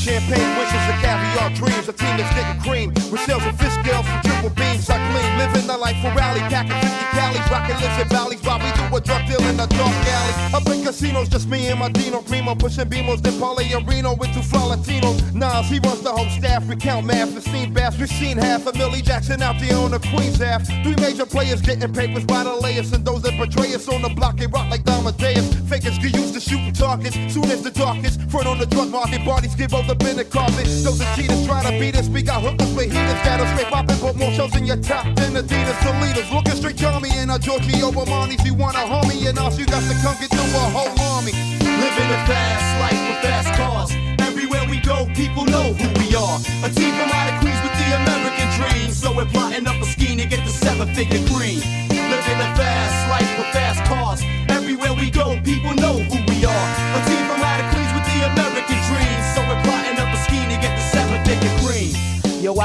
champagne wishes and caviar dreams. A team that's getting cream with sales of fish scales from triple beams. I clean, living the life for rally, packing 50 calories, rocking lives in valleys while we do a drug deal in a dark alley. Up in casinos, just me and my Dino Primo pushing beamos, then Paulie and Reno with two fly Latinos. Nas, he runs the whole staff, we count math, the steam bass. We've seen half of Millie Jackson out there on the Queen's half. Three major players getting papers by the layers, and those that betray us on the block, they rock like Amadeus. Fakers get used to shooting targets, soon as the darkest. Front on the drug market, bodies give over the bennett carpet. Those that cheaters try to beat us, we got hookers with heaters that'll straight poppin', put more shows in your top than Adidas to leaders. Looking straight Tommy and a Giorgio Armani's. You wanna harm me and us, you got to come get through a whole army. Living a fast life with fast cars. Everywhere we go, people know who we are. A team from out of Queens with the American dream. So we're plotting up a scheme to get the seven figure green.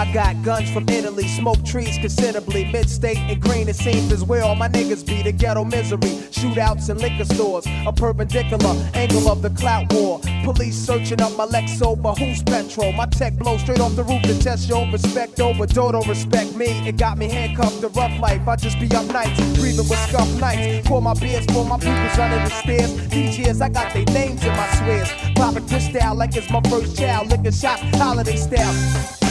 I got guns from Italy, smoke trees considerably. Mid-state and green, it seems is where all my niggas be. The ghetto misery, shootouts and liquor stores. A perpendicular angle of the clout war. Police searching up my Lexo, but who's petrol? My tech blow straight off the roof to test your respect over. Don't respect me, it got me handcuffed to rough life. I just be up nights, breathing with scuff nights. Pour my beers for my peoples under the stairs. These years, I got their names in my swears. Popping crystal like it's my first child. Liquor shots, holiday style.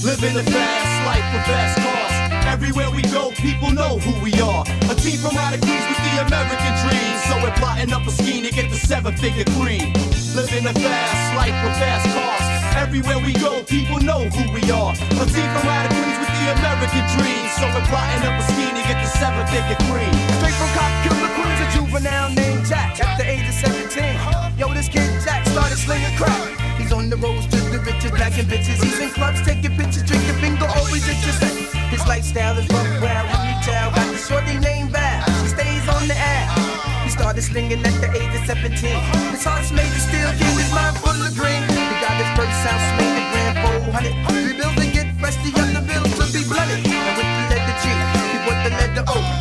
Living a fast life with fast cars. Everywhere we go, people know who we are. A team from out of Queens with the American dream. So we're plotting up a scheme to get the seven figure green. Living a fast life with fast cars. Everywhere we go, people know who we are. A team from out of Queens with the American dream. So we're plotting up a scheme to get the seven figure green. Straight from cop killer Queens, a juvenile named Jack. At the age of 17, yo, this kid Jack started slinging crack. On the roads to the riches, blacking bitches. He's in clubs, taking pictures, drinking bingo, always interesting. His lifestyle is rough, wild, and retail. Got the shorty named Val. He stays on the air. He started slinging at the age of 17. His heart's made of steel, keep his mind full of green. He got his first house made a grand 400. Rebuilding it fresh, the other bills to be blooded. And with the letter G, he put the letter O.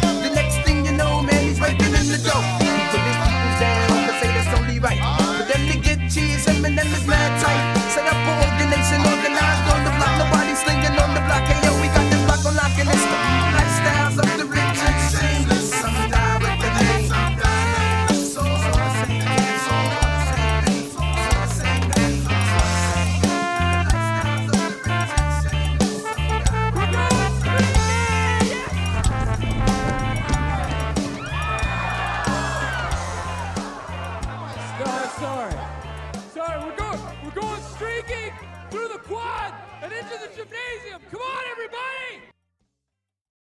and into the gymnasium. Come on, everybody!